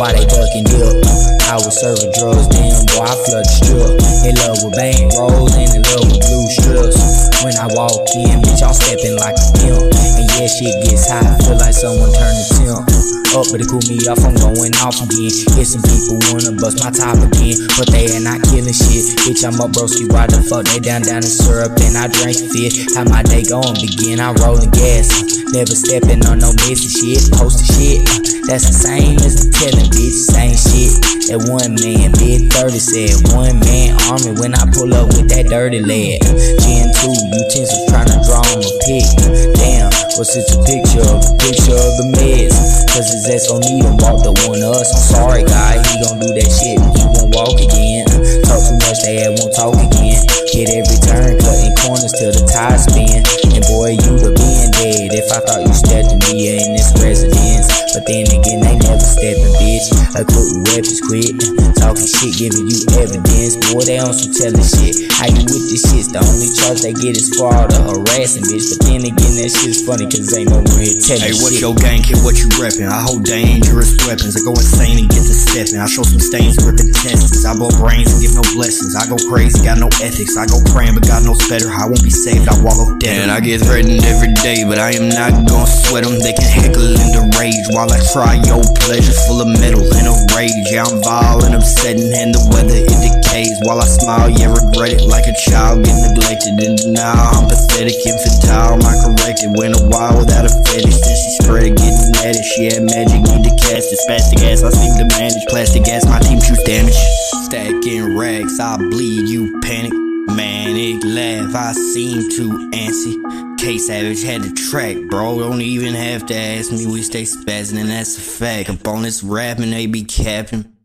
why they ducking dip? I was serving drugs, damn boy, I flood the strip. In love with bang rolls and in love with blue strips. When I walk in, bitch, I'm stepping like a pimp. And yeah, shit gets hot, feel like someone turned the temp but it cool me off. I'm going off again. Get some people wanna bust my top again, but they ain't not killing shit. Bitch, I'm a broski. Why the fuck they down down in syrup and I drink fit? How my day going begin? I roll rollin' gas, never stepping on no messy shit. Posted shit, that's the same as the telling bitch. Same shit. That one man, big 30 said one man army when I pull up with that dirty lead. Gen 2 utensils trying to draw him a pic. Damn, what's it a picture of? A picture of the meds. Cause his ass gon' need him, walk the one us. I'm sorry, guy, he gon' do that shit he won't walk again. Talk too much, they ass won't talk again. Hit every turn, cutting corners till the tires spin. And boy, you the being dead if I thought you stepped to me in this residence. But then again, bitch. A quick weapons quit. Talking shit, giving you evidence. Boy, they on some telling shit. How you with this shit? The only charge they get is fraud or harassing, bitch. But then again, that shit's funny, cause ain't no one here telling Hey, what's shit. your gang kid? What you reppin'? I hold dangerous weapons. I go insane and get to steppin'. I show some stains with intestines. I blow brains and give no blessings. I go crazy, got no ethics. I go praying, but God knows better. I won't be saved, I wallow dead. And I get threatened every day, but I am not gonna sweat them. They can heckle and rage while I try your pleasure. Full of metal and a rage. Yeah, I'm vile and upsetting, and the weather it decays. While I smile, yeah, regret it like a child get neglected. And now I'm pathetic, infantile, my corrected. Went a while without a fetish, then she spread it, getting at it. She had magic, need to cast it. Spastic ass, I seem to manage. Plastic ass, my team shoots damage. Stacking rags, I bleed, you panic. Manic laugh, I seem too antsy. K Savage had the track, bro. Don't even have to ask me, we stay spazzing, and that's a fact. Up on this rapping, they be capping.